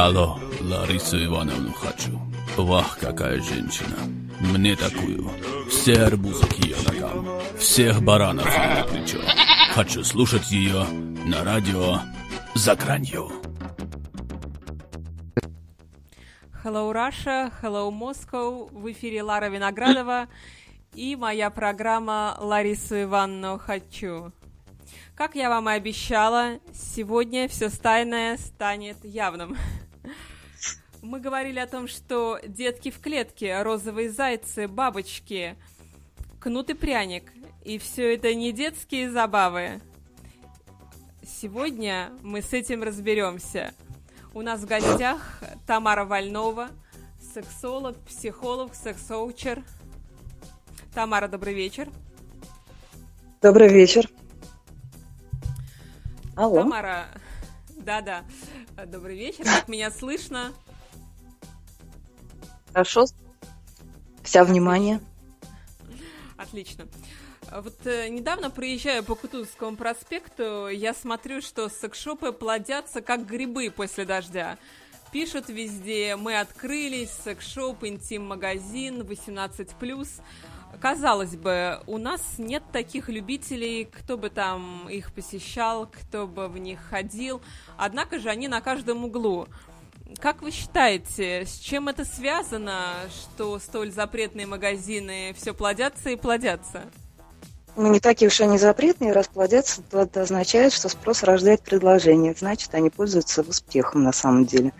Алло, Ларису Ивановну хочу. Вах, какая женщина. Мне такую. Все арбузы к ее ногам. Всех баранов на плечо. Хочу слушать ее на радио за гранью. Hello Russia, Hello Moscow. В эфире Лара Виноградова и моя программа Ларису Ивановну хочу. Как я вам и обещала, сегодня все тайное станет явным. Мы говорили о том, что детки в клетке, розовые зайцы, бабочки, кнут и пряник. И все это не детские забавы. Сегодня мы с этим разберемся. У нас в гостях Тамара Вольнова, сексолог, психолог, секс-оучер. Тамара, добрый вечер. Добрый вечер. Алло. Тамара, да-да, добрый вечер. Как меня слышно? Хорошо. Вся внимание. Отлично. Вот э, недавно проезжая по Кутузовскому проспекту, я смотрю, что секшопы плодятся как грибы после дождя. Пишут везде, мы открылись, секшоп, интим-магазин, 18+. Казалось бы, у нас нет таких любителей, кто бы там их посещал, кто бы в них ходил. Однако же они на каждом углу. Как вы считаете, с чем это связано, что столь запретные магазины все плодятся и плодятся? Ну, не такие уж они запретные, раз плодятся, то это означает, что спрос рождает предложение. Значит, они пользуются успехом на самом деле.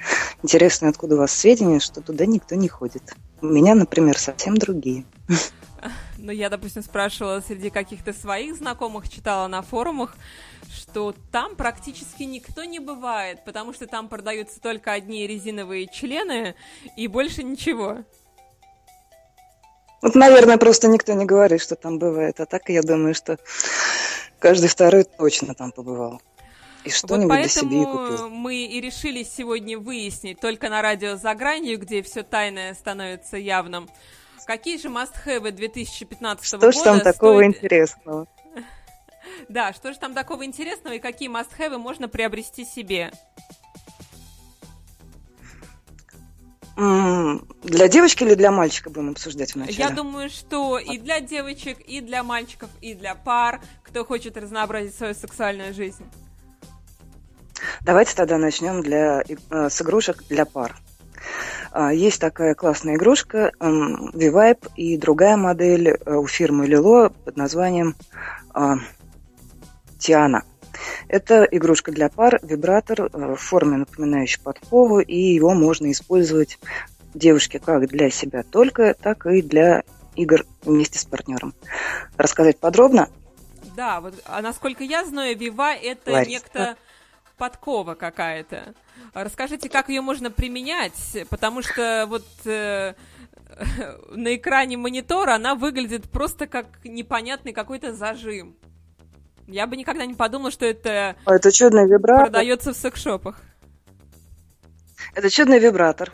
Интересно, откуда у вас сведения, что туда никто не ходит. У меня, например, совсем другие. Ну, я, допустим, спрашивала среди каких-то своих знакомых, читала на форумах, что там практически никто не бывает, потому что там продаются только одни резиновые члены и больше ничего. Вот, наверное, просто никто не говорит, что там бывает. А так я думаю, что каждый второй точно там побывал. И что-нибудь вот для себя и купил. мы и решили сегодня выяснить только на радио «За гранью», где все тайное становится явным, Какие же must-have 2015 что года? Что же там такого стоит... интересного? Да, что же там такого интересного и какие must-have можно приобрести себе? Для девочки или для мальчика будем обсуждать вначале? Я думаю, что и для девочек, и для мальчиков, и для пар, кто хочет разнообразить свою сексуальную жизнь. Давайте тогда начнем для, э, с игрушек для пар. А, есть такая классная игрушка V-Vibe и другая модель э, у фирмы Lilo под названием Тиана. Это игрушка для пар, вибратор э, в форме, напоминающий подкову, и его можно использовать девушке как для себя только, так и для игр вместе с партнером. Рассказать подробно? Да, вот, а насколько я знаю, Вива это Лариса. некто подкова какая-то. Расскажите, как ее можно применять, потому что вот э, на экране монитора она выглядит просто как непонятный какой-то зажим. Я бы никогда не подумала, что это, это чудный вибратор. продается в секшопах. Это чудный вибратор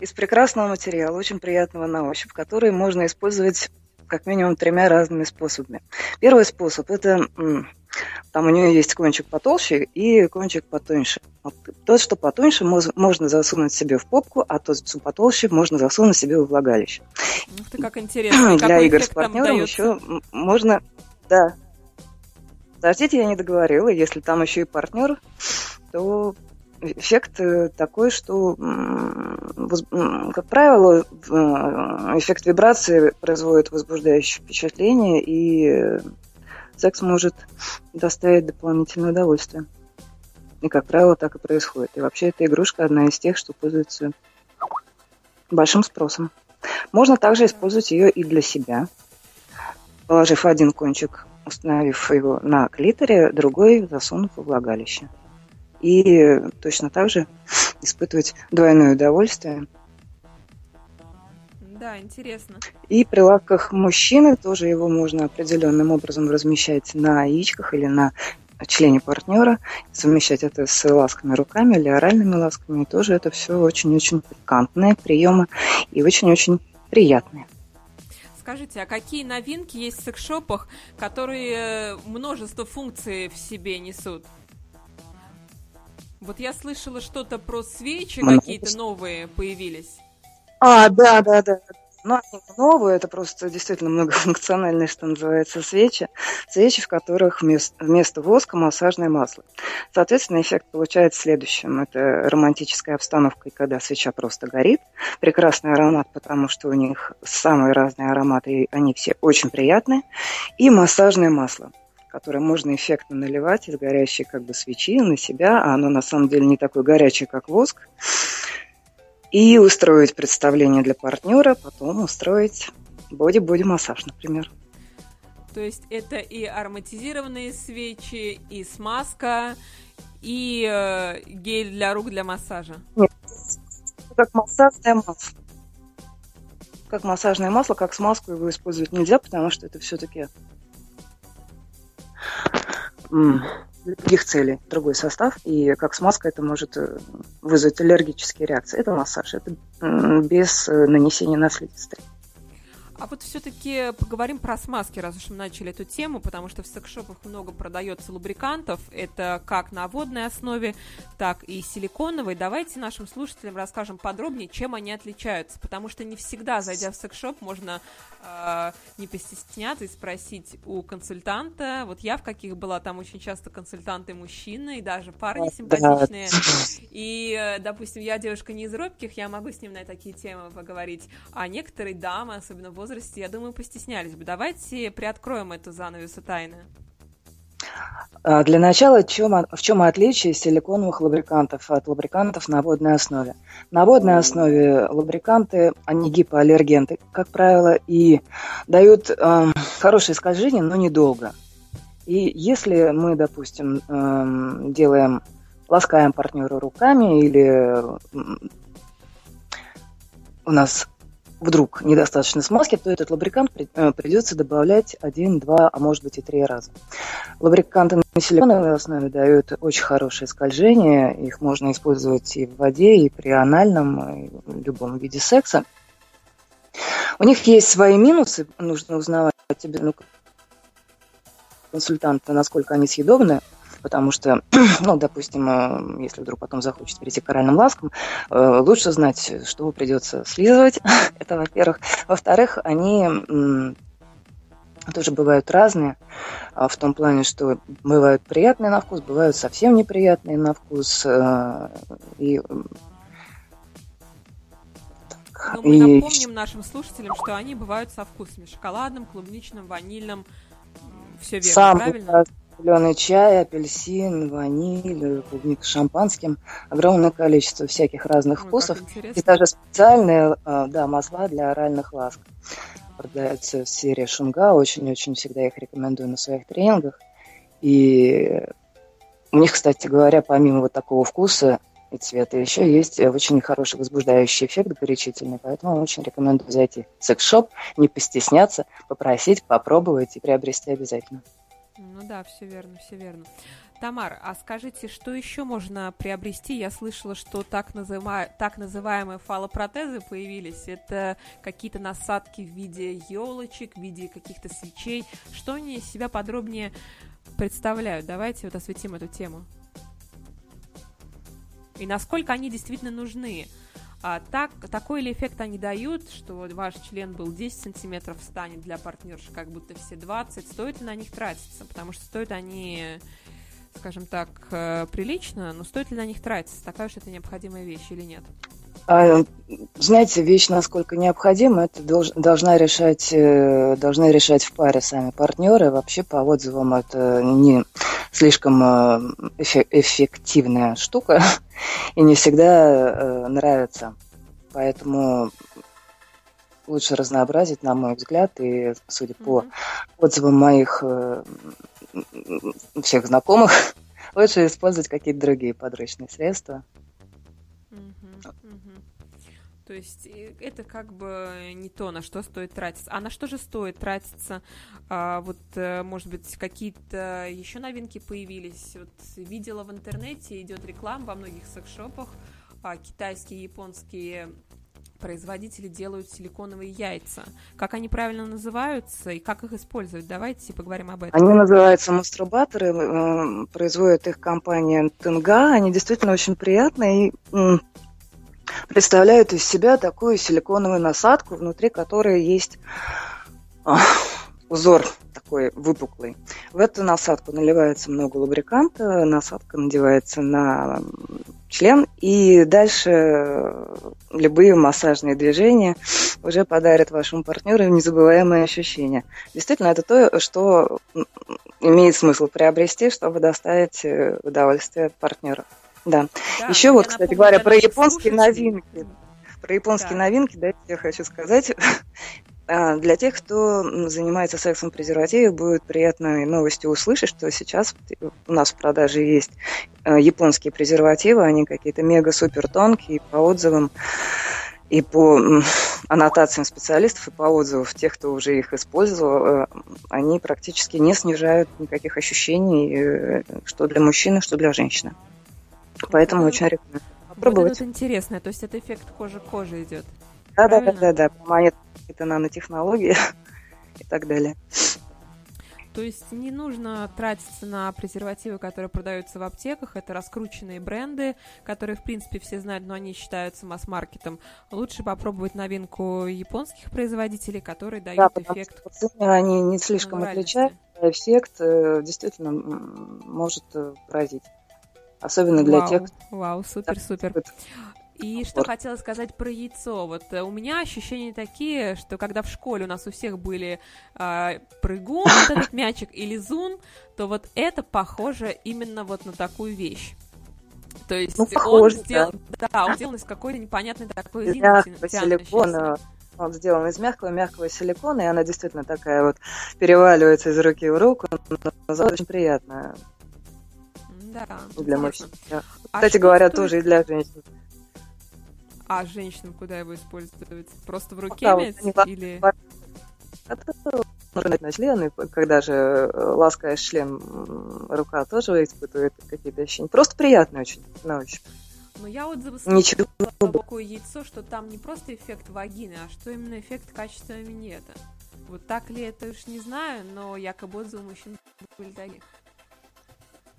из прекрасного материала, очень приятного на ощупь, который можно использовать как минимум тремя разными способами. Первый способ – это там у нее есть кончик потолще и кончик потоньше. Вот тот, что потоньше, можно засунуть себе в попку, а тот, что потолще, можно засунуть себе в влагалище. Ух ты, как интересно. Для игр с партнером еще можно... Да. Подождите, я не договорила. Если там еще и партнер, то эффект э, такой, что, как правило, э, эффект вибрации производит возбуждающее впечатление, и секс может доставить дополнительное удовольствие. И, как правило, так и происходит. И вообще эта игрушка одна из тех, что пользуется большим спросом. Можно также использовать ее и для себя, положив один кончик, установив его на клиторе, другой засунув в влагалище. И точно так же испытывать двойное удовольствие – да, интересно. И при лапках мужчины тоже его можно определенным образом размещать на яичках или на члене партнера, совмещать это с ласками руками или оральными ласками. И тоже это все очень-очень пикантные приемы и очень-очень приятные. Скажите, а какие новинки есть в секшопах, которые множество функций в себе несут? Вот я слышала что-то про свечи какие-то новые появились. А, да, да, да. Но они новые, это просто действительно многофункциональные, что называется, свечи. Свечи, в которых вместо, вместо воска массажное масло. Соответственно, эффект получается следующим. Это романтическая обстановка, когда свеча просто горит. Прекрасный аромат, потому что у них самые разные ароматы, и они все очень приятные. И массажное масло которое можно эффектно наливать из горящей как бы свечи на себя, а оно на самом деле не такое горячее, как воск и устроить представление для партнера, потом устроить боди-боди-массаж, например. То есть это и ароматизированные свечи, и смазка, и э, гель для рук для массажа? Нет, как массажное масло. Как массажное масло, как смазку его использовать нельзя, потому что это все-таки для других целей другой состав, и как смазка это может э, вызвать аллергические реакции. Это массаж, это без э, нанесения наследственности. А вот все-таки поговорим про смазки, раз уж мы начали эту тему, потому что в секс-шопах много продается лубрикантов. Это как на водной основе, так и силиконовой. Давайте нашим слушателям расскажем подробнее, чем они отличаются, потому что не всегда, зайдя в секс-шоп, можно э, не постесняться и спросить у консультанта. Вот я в каких была, там очень часто консультанты мужчины и даже парни симпатичные. И, э, допустим, я девушка не из робких, я могу с ним на такие темы поговорить, а некоторые дамы, особенно в возрасте, я думаю, постеснялись бы. Давайте приоткроем эту занавесу тайны. А, для начала, в чем, отличие силиконовых лубрикантов от лубрикантов на водной основе? На водной основе лубриканты, они гипоаллергенты, как правило, и дают э, хорошее скольжение, но недолго. И если мы, допустим, э, делаем, ласкаем партнера руками или у нас вдруг недостаточно смазки, то этот лубрикант э, придется добавлять один, два, а может быть и три раза. Лубриканты на силиконовой основе дают очень хорошее скольжение, их можно использовать и в воде, и при анальном, и в любом виде секса. У них есть свои минусы, нужно узнавать тебе, ну, консультанта, насколько они съедобны потому что, ну, допустим, э, если вдруг потом захочет перейти к оральным ласкам, э, лучше знать, что придется слизывать, это во-первых. Во-вторых, они тоже бывают разные, а в том плане, что бывают приятные на вкус, бывают совсем неприятные на вкус. Э, и но мы и... напомним нашим слушателям, что они бывают со вкусами шоколадным, клубничным, ванильным. Все верно, Сам правильно? Зеленый чай, апельсин, ваниль, клубника шампанским. Огромное количество всяких разных Ой, вкусов. И даже специальные а, да, масла для оральных ласк. Продаются в серии Шунга. Очень-очень всегда их рекомендую на своих тренингах. И у них, кстати говоря, помимо вот такого вкуса и цвета, еще есть очень хороший возбуждающий эффект горячительный. Поэтому очень рекомендую зайти в секс-шоп, не постесняться, попросить, попробовать и приобрести обязательно. Ну да, все верно, все верно. Тамар, а скажите, что еще можно приобрести? Я слышала, что так, называ... так называемые фалопротезы появились. Это какие-то насадки в виде елочек, в виде каких-то свечей. Что они из себя подробнее представляют? Давайте вот осветим эту тему. И насколько они действительно нужны? А так, такой ли эффект они дают, что ваш член был 10 сантиметров, станет для партнерши как будто все 20, стоит ли на них тратиться? Потому что стоят они, скажем так, э, прилично, но стоит ли на них тратиться? Такая уж это необходимая вещь или нет? А, знаете, вещь, насколько необходима, это долж, должна, решать, э, должна решать в паре сами партнеры. Вообще, по отзывам, это не слишком э, эффективная штука и не всегда э, нравится. Поэтому лучше разнообразить, на мой взгляд, и судя mm-hmm. по отзывам моих всех знакомых, лучше использовать какие-то другие подручные средства. То есть это как бы не то, на что стоит тратиться. А на что же стоит тратиться? А, вот, э, может быть, какие-то еще новинки появились. Вот видела в интернете, идет реклама во многих секс-шопах, а, китайские, японские производители делают силиконовые яйца. Как они правильно называются и как их использовать? Давайте поговорим об этом. Они называются мастурбаторы, э, производит их компания Тенга. Они действительно очень приятные и представляют из себя такую силиконовую насадку, внутри которой есть а, узор такой выпуклый. В эту насадку наливается много лубриканта, насадка надевается на член, и дальше любые массажные движения уже подарят вашему партнеру незабываемые ощущения. Действительно, это то, что имеет смысл приобрести, чтобы доставить э, удовольствие партнеру. Да. да Еще вот, кстати напомню, говоря, про японские новинки. Про японские да. новинки, да, я хочу сказать. А, для тех, кто занимается сексом в презервативе, будет приятной новостью услышать, что сейчас у нас в продаже есть э, японские презервативы, они какие-то мега-супер тонкие, по отзывам и по аннотациям специалистов, и по отзывам тех, кто уже их использовал, э, они практически не снижают никаких ощущений, э, что для мужчины, что для женщины. Поэтому очень рекомендую попробовать. Вот интересно, то есть это эффект кожи-кожи идет. Да, да, да, да, да. Монет это нанотехнологии и так далее. То есть не нужно тратиться на презервативы, которые продаются в аптеках. Это раскрученные бренды, которые, в принципе, все знают, но они считаются масс-маркетом. Лучше попробовать новинку японских производителей, которые дают да, эффект. Что они не слишком отличаются, а эффект э, действительно может э, поразить. Особенно для вау, тех, Вау, супер-супер. И что хотела сказать про яйцо. Вот э, у меня ощущения такие, что когда в школе у нас у всех были э, прыгун, вот этот мячик или зун, то вот это похоже именно вот на такую вещь. То есть ну, похоже, он сделал, да. да, он сделан из какой-то непонятной такой силикона. Он сделан из мягкого, мягкого силикона, и она действительно такая вот переваливается из руки в руку. Но очень приятная. Да. Для мужчин. Да. А Кстати говоря, стоит... тоже и для женщин. А женщинам куда его использовать? Просто в руке да, мять? Вот или... на член, и когда же э, ласкаешь член, рука тоже испытывает какие-то ощущения. Просто приятно очень на ощупь. Но я отзывы слышала про такое яйцо, что там не просто эффект вагины, а что именно эффект качества минета. Вот так ли это уж не знаю, но якобы отзывы мужчин были такие.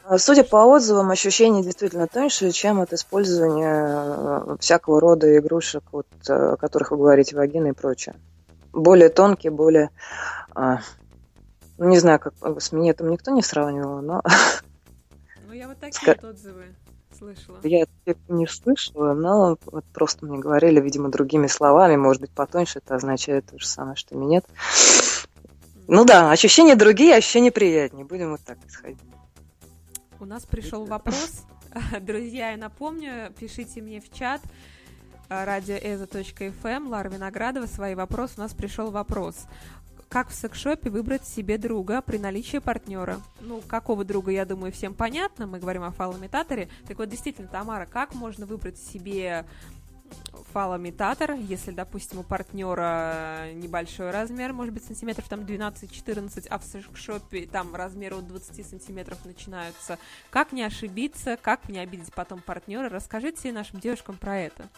А, судя по отзывам, ощущение действительно тоньше, чем от использования э, всякого рода игрушек, вот, э, о которых вы говорите, вагины и прочее. Более тонкие, более... А, ну, не знаю, как с минетом никто не сравнивал, но... Ну, я вот такие вот отзывы слышала. Я не слышала, но вот просто мне говорили, видимо, другими словами, может быть, потоньше, это означает то же самое, что минет. Ну да, ощущения другие, ощущения приятнее, будем вот так исходить. У нас пришел вопрос. Друзья, я напомню, пишите мне в чат радиоэзо.фм, эм, Лара Виноградова, свои вопросы. У нас пришел вопрос. Как в секшопе выбрать себе друга при наличии партнера? Ну, какого друга, я думаю, всем понятно. Мы говорим о фалоимитаторе. Так вот, действительно, Тамара, как можно выбрать себе фалоимитатор, если, допустим, у партнера небольшой размер, может быть, сантиметров там 12-14, а в секшопе там размеры от 20 сантиметров начинаются. Как не ошибиться, как не обидеть потом партнера? Расскажите нашим девушкам про это.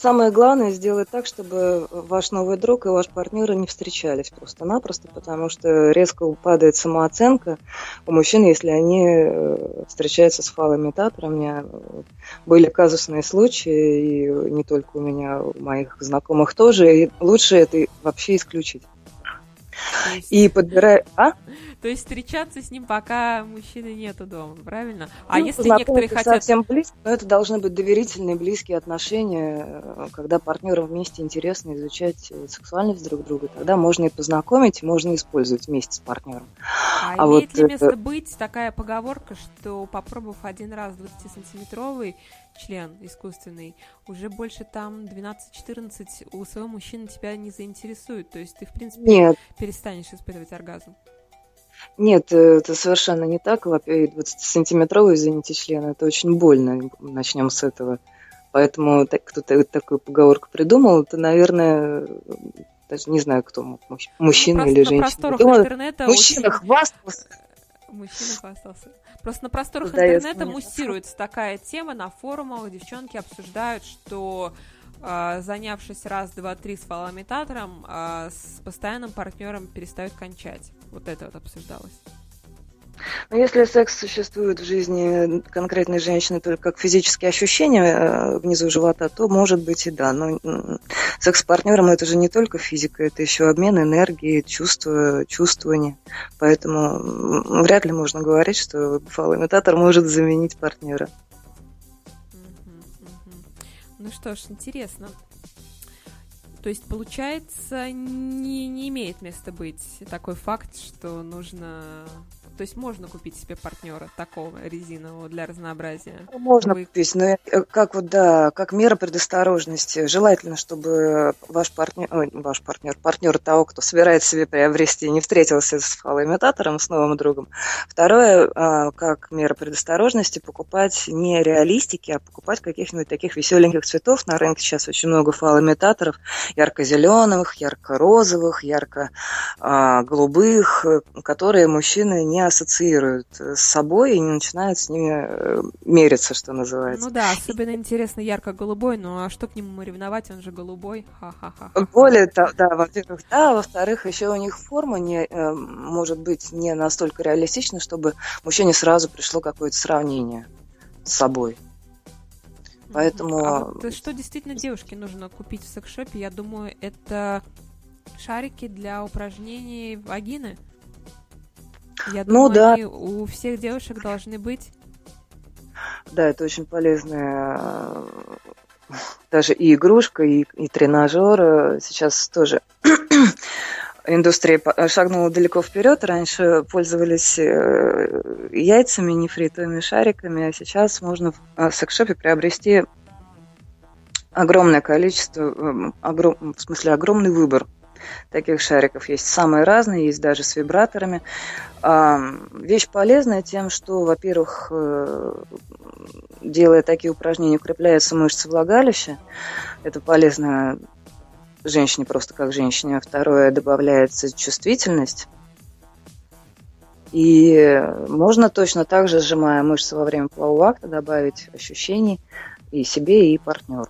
Самое главное сделать так, чтобы ваш новый друг и ваш партнер не встречались просто-напросто, потому что резко упадает самооценка у мужчин, если они э, встречаются с фалоимитатором. У меня были казусные случаи, и не только у меня, у моих знакомых тоже, и лучше это вообще исключить. И подбирая... А? То есть встречаться с ним, пока мужчины нету дома, правильно? А ну, если некоторые хотят... совсем близко, но это должны быть доверительные, близкие отношения, э, когда партнерам вместе интересно изучать э, сексуальность друг друга, тогда можно и познакомить, можно использовать вместе с партнером. А, а имеет вот ли место быть такая поговорка, что попробовав один раз 20-сантиметровый член искусственный, уже больше там 12-14 у своего мужчины тебя не заинтересует. То есть ты, в принципе, Нет. перестанешь испытывать оргазм. Нет, э, это совершенно не так. 20-сантиметровый, извините, член, это очень больно. Начнем с этого. Поэтому так, кто-то такую поговорку придумал, это, наверное, даже не знаю, кто, мужчина ну, или женщина. На просторах Думаю, интернета мужчина очень... хвастался. Мужчина хвастался. Просто на просторах да, интернета муссируется такая тема, на форумах девчонки обсуждают, что занявшись раз, два, три с фалоимитатором, а с постоянным партнером перестают кончать. Вот это вот обсуждалось. Но если секс существует в жизни конкретной женщины только как физические ощущения э, внизу живота, то может быть и да. Но секс с партнером это же не только физика, это еще обмен энергией, чувство, чувствование. Поэтому вряд ли можно говорить, что фалоимитатор может заменить партнера. Ну что ж, интересно. То есть, получается, не, не имеет места быть такой факт, что нужно то есть можно купить себе партнера такого резинового для разнообразия? Можно Вы... купить, но как вот, да, как мера предосторожности. Желательно, чтобы ваш партнер, ой, ваш партнер, партнер того, кто собирается себе приобрести, не встретился с фалоимитатором, с новым другом. Второе, а, как мера предосторожности, покупать не реалистики, а покупать каких-нибудь таких веселеньких цветов. На рынке сейчас очень много фалоимитаторов, ярко-зеленых, ярко-розовых, ярко-голубых, которые мужчины не ассоциируют с собой и не начинают с ними э, мериться, что называется. Ну да, особенно интересно ярко-голубой, ну а что к нему ревновать, он же голубой, ха-ха-ха. Более того, да, во-первых, да, во-вторых, еще у них форма не, э, может быть не настолько реалистична, чтобы мужчине сразу пришло какое-то сравнение с собой. Поэтому... А вот что действительно девушке нужно купить в секс-шопе, я думаю, это шарики для упражнений вагины. Я ну думаю, ну, да. они у всех девушек должны быть. Да, это очень полезная э, даже и игрушка, и, и тренажер. Сейчас тоже индустрия шагнула далеко вперед. Раньше пользовались э, яйцами, нефритовыми шариками, а сейчас можно в э, секс-шопе приобрести огромное количество, огром, в смысле огромный выбор таких шариков есть самые разные, есть даже с вибраторами. Вещь полезная тем, что, во-первых, э, делая такие упражнения, укрепляются мышцы влагалища. Это полезно женщине просто как женщине. А второе, добавляется чувствительность. И можно точно так же, сжимая мышцы во время полового акта, добавить ощущений и себе, и партнеру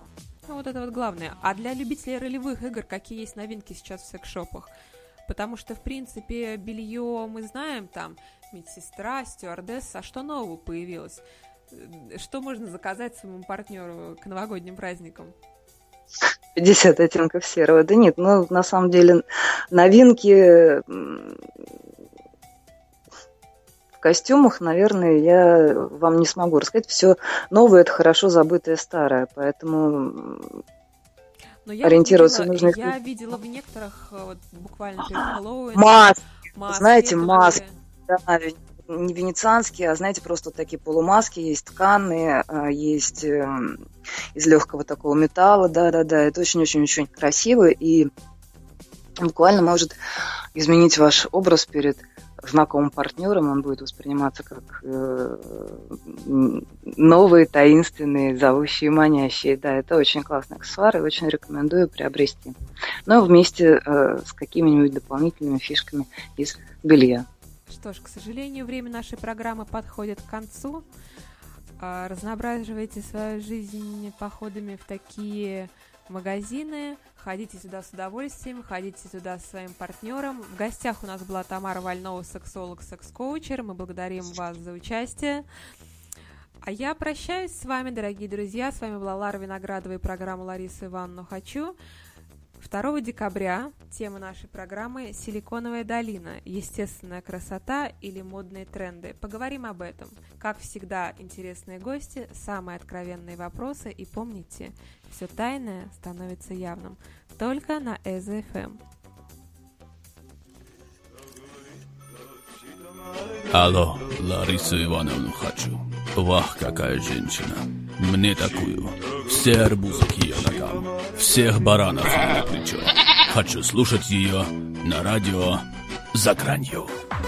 вот это вот главное. А для любителей ролевых игр какие есть новинки сейчас в секс-шопах? Потому что, в принципе, белье мы знаем, там, медсестра, стюардесса, а что нового появилось? Что можно заказать своему партнеру к новогодним праздникам? 50 оттенков серого. Да нет, ну, на самом деле, новинки костюмах, наверное, я вам не смогу рассказать. Все новое – это хорошо забытое старое, поэтому но я ориентироваться видела, нужно. Я видела в некоторых, э, вот, буквально перед Хэллоуином. Маски, маски знаете, маски. Да, не венецианские, а знаете, просто такие полумаски, есть тканые, а, есть эм, из легкого такого металла, да-да-да, это очень-очень-очень красиво и буквально может изменить ваш образ перед знакомым партнером, он будет восприниматься как э, новые, таинственные, зовущие, манящие. Да, это очень классный аксессуар и очень рекомендую приобрести. Но вместе э, с какими-нибудь дополнительными фишками из белья. Что ж, к сожалению, время нашей программы подходит к концу. А, разноображивайте свою жизнь походами в такие магазины, ходите сюда с удовольствием, ходите сюда со своим партнером. В гостях у нас была Тамара Вольнова, сексолог, секс-коучер. Мы благодарим вас за участие. А я прощаюсь с вами, дорогие друзья. С вами была Лара Виноградова и программа Лариса Ивановна «Хочу». 2 декабря тема нашей программы «Силиконовая долина. Естественная красота или модные тренды». Поговорим об этом. Как всегда, интересные гости, самые откровенные вопросы и помните, все тайное становится явным. Только на ЭЗФМ. Алло, Ларису Ивановну хочу. Вах, какая женщина. Мне такую. Все арбузы к ее ногам. Всех баранов на плечо. Хочу слушать ее на радио за гранью.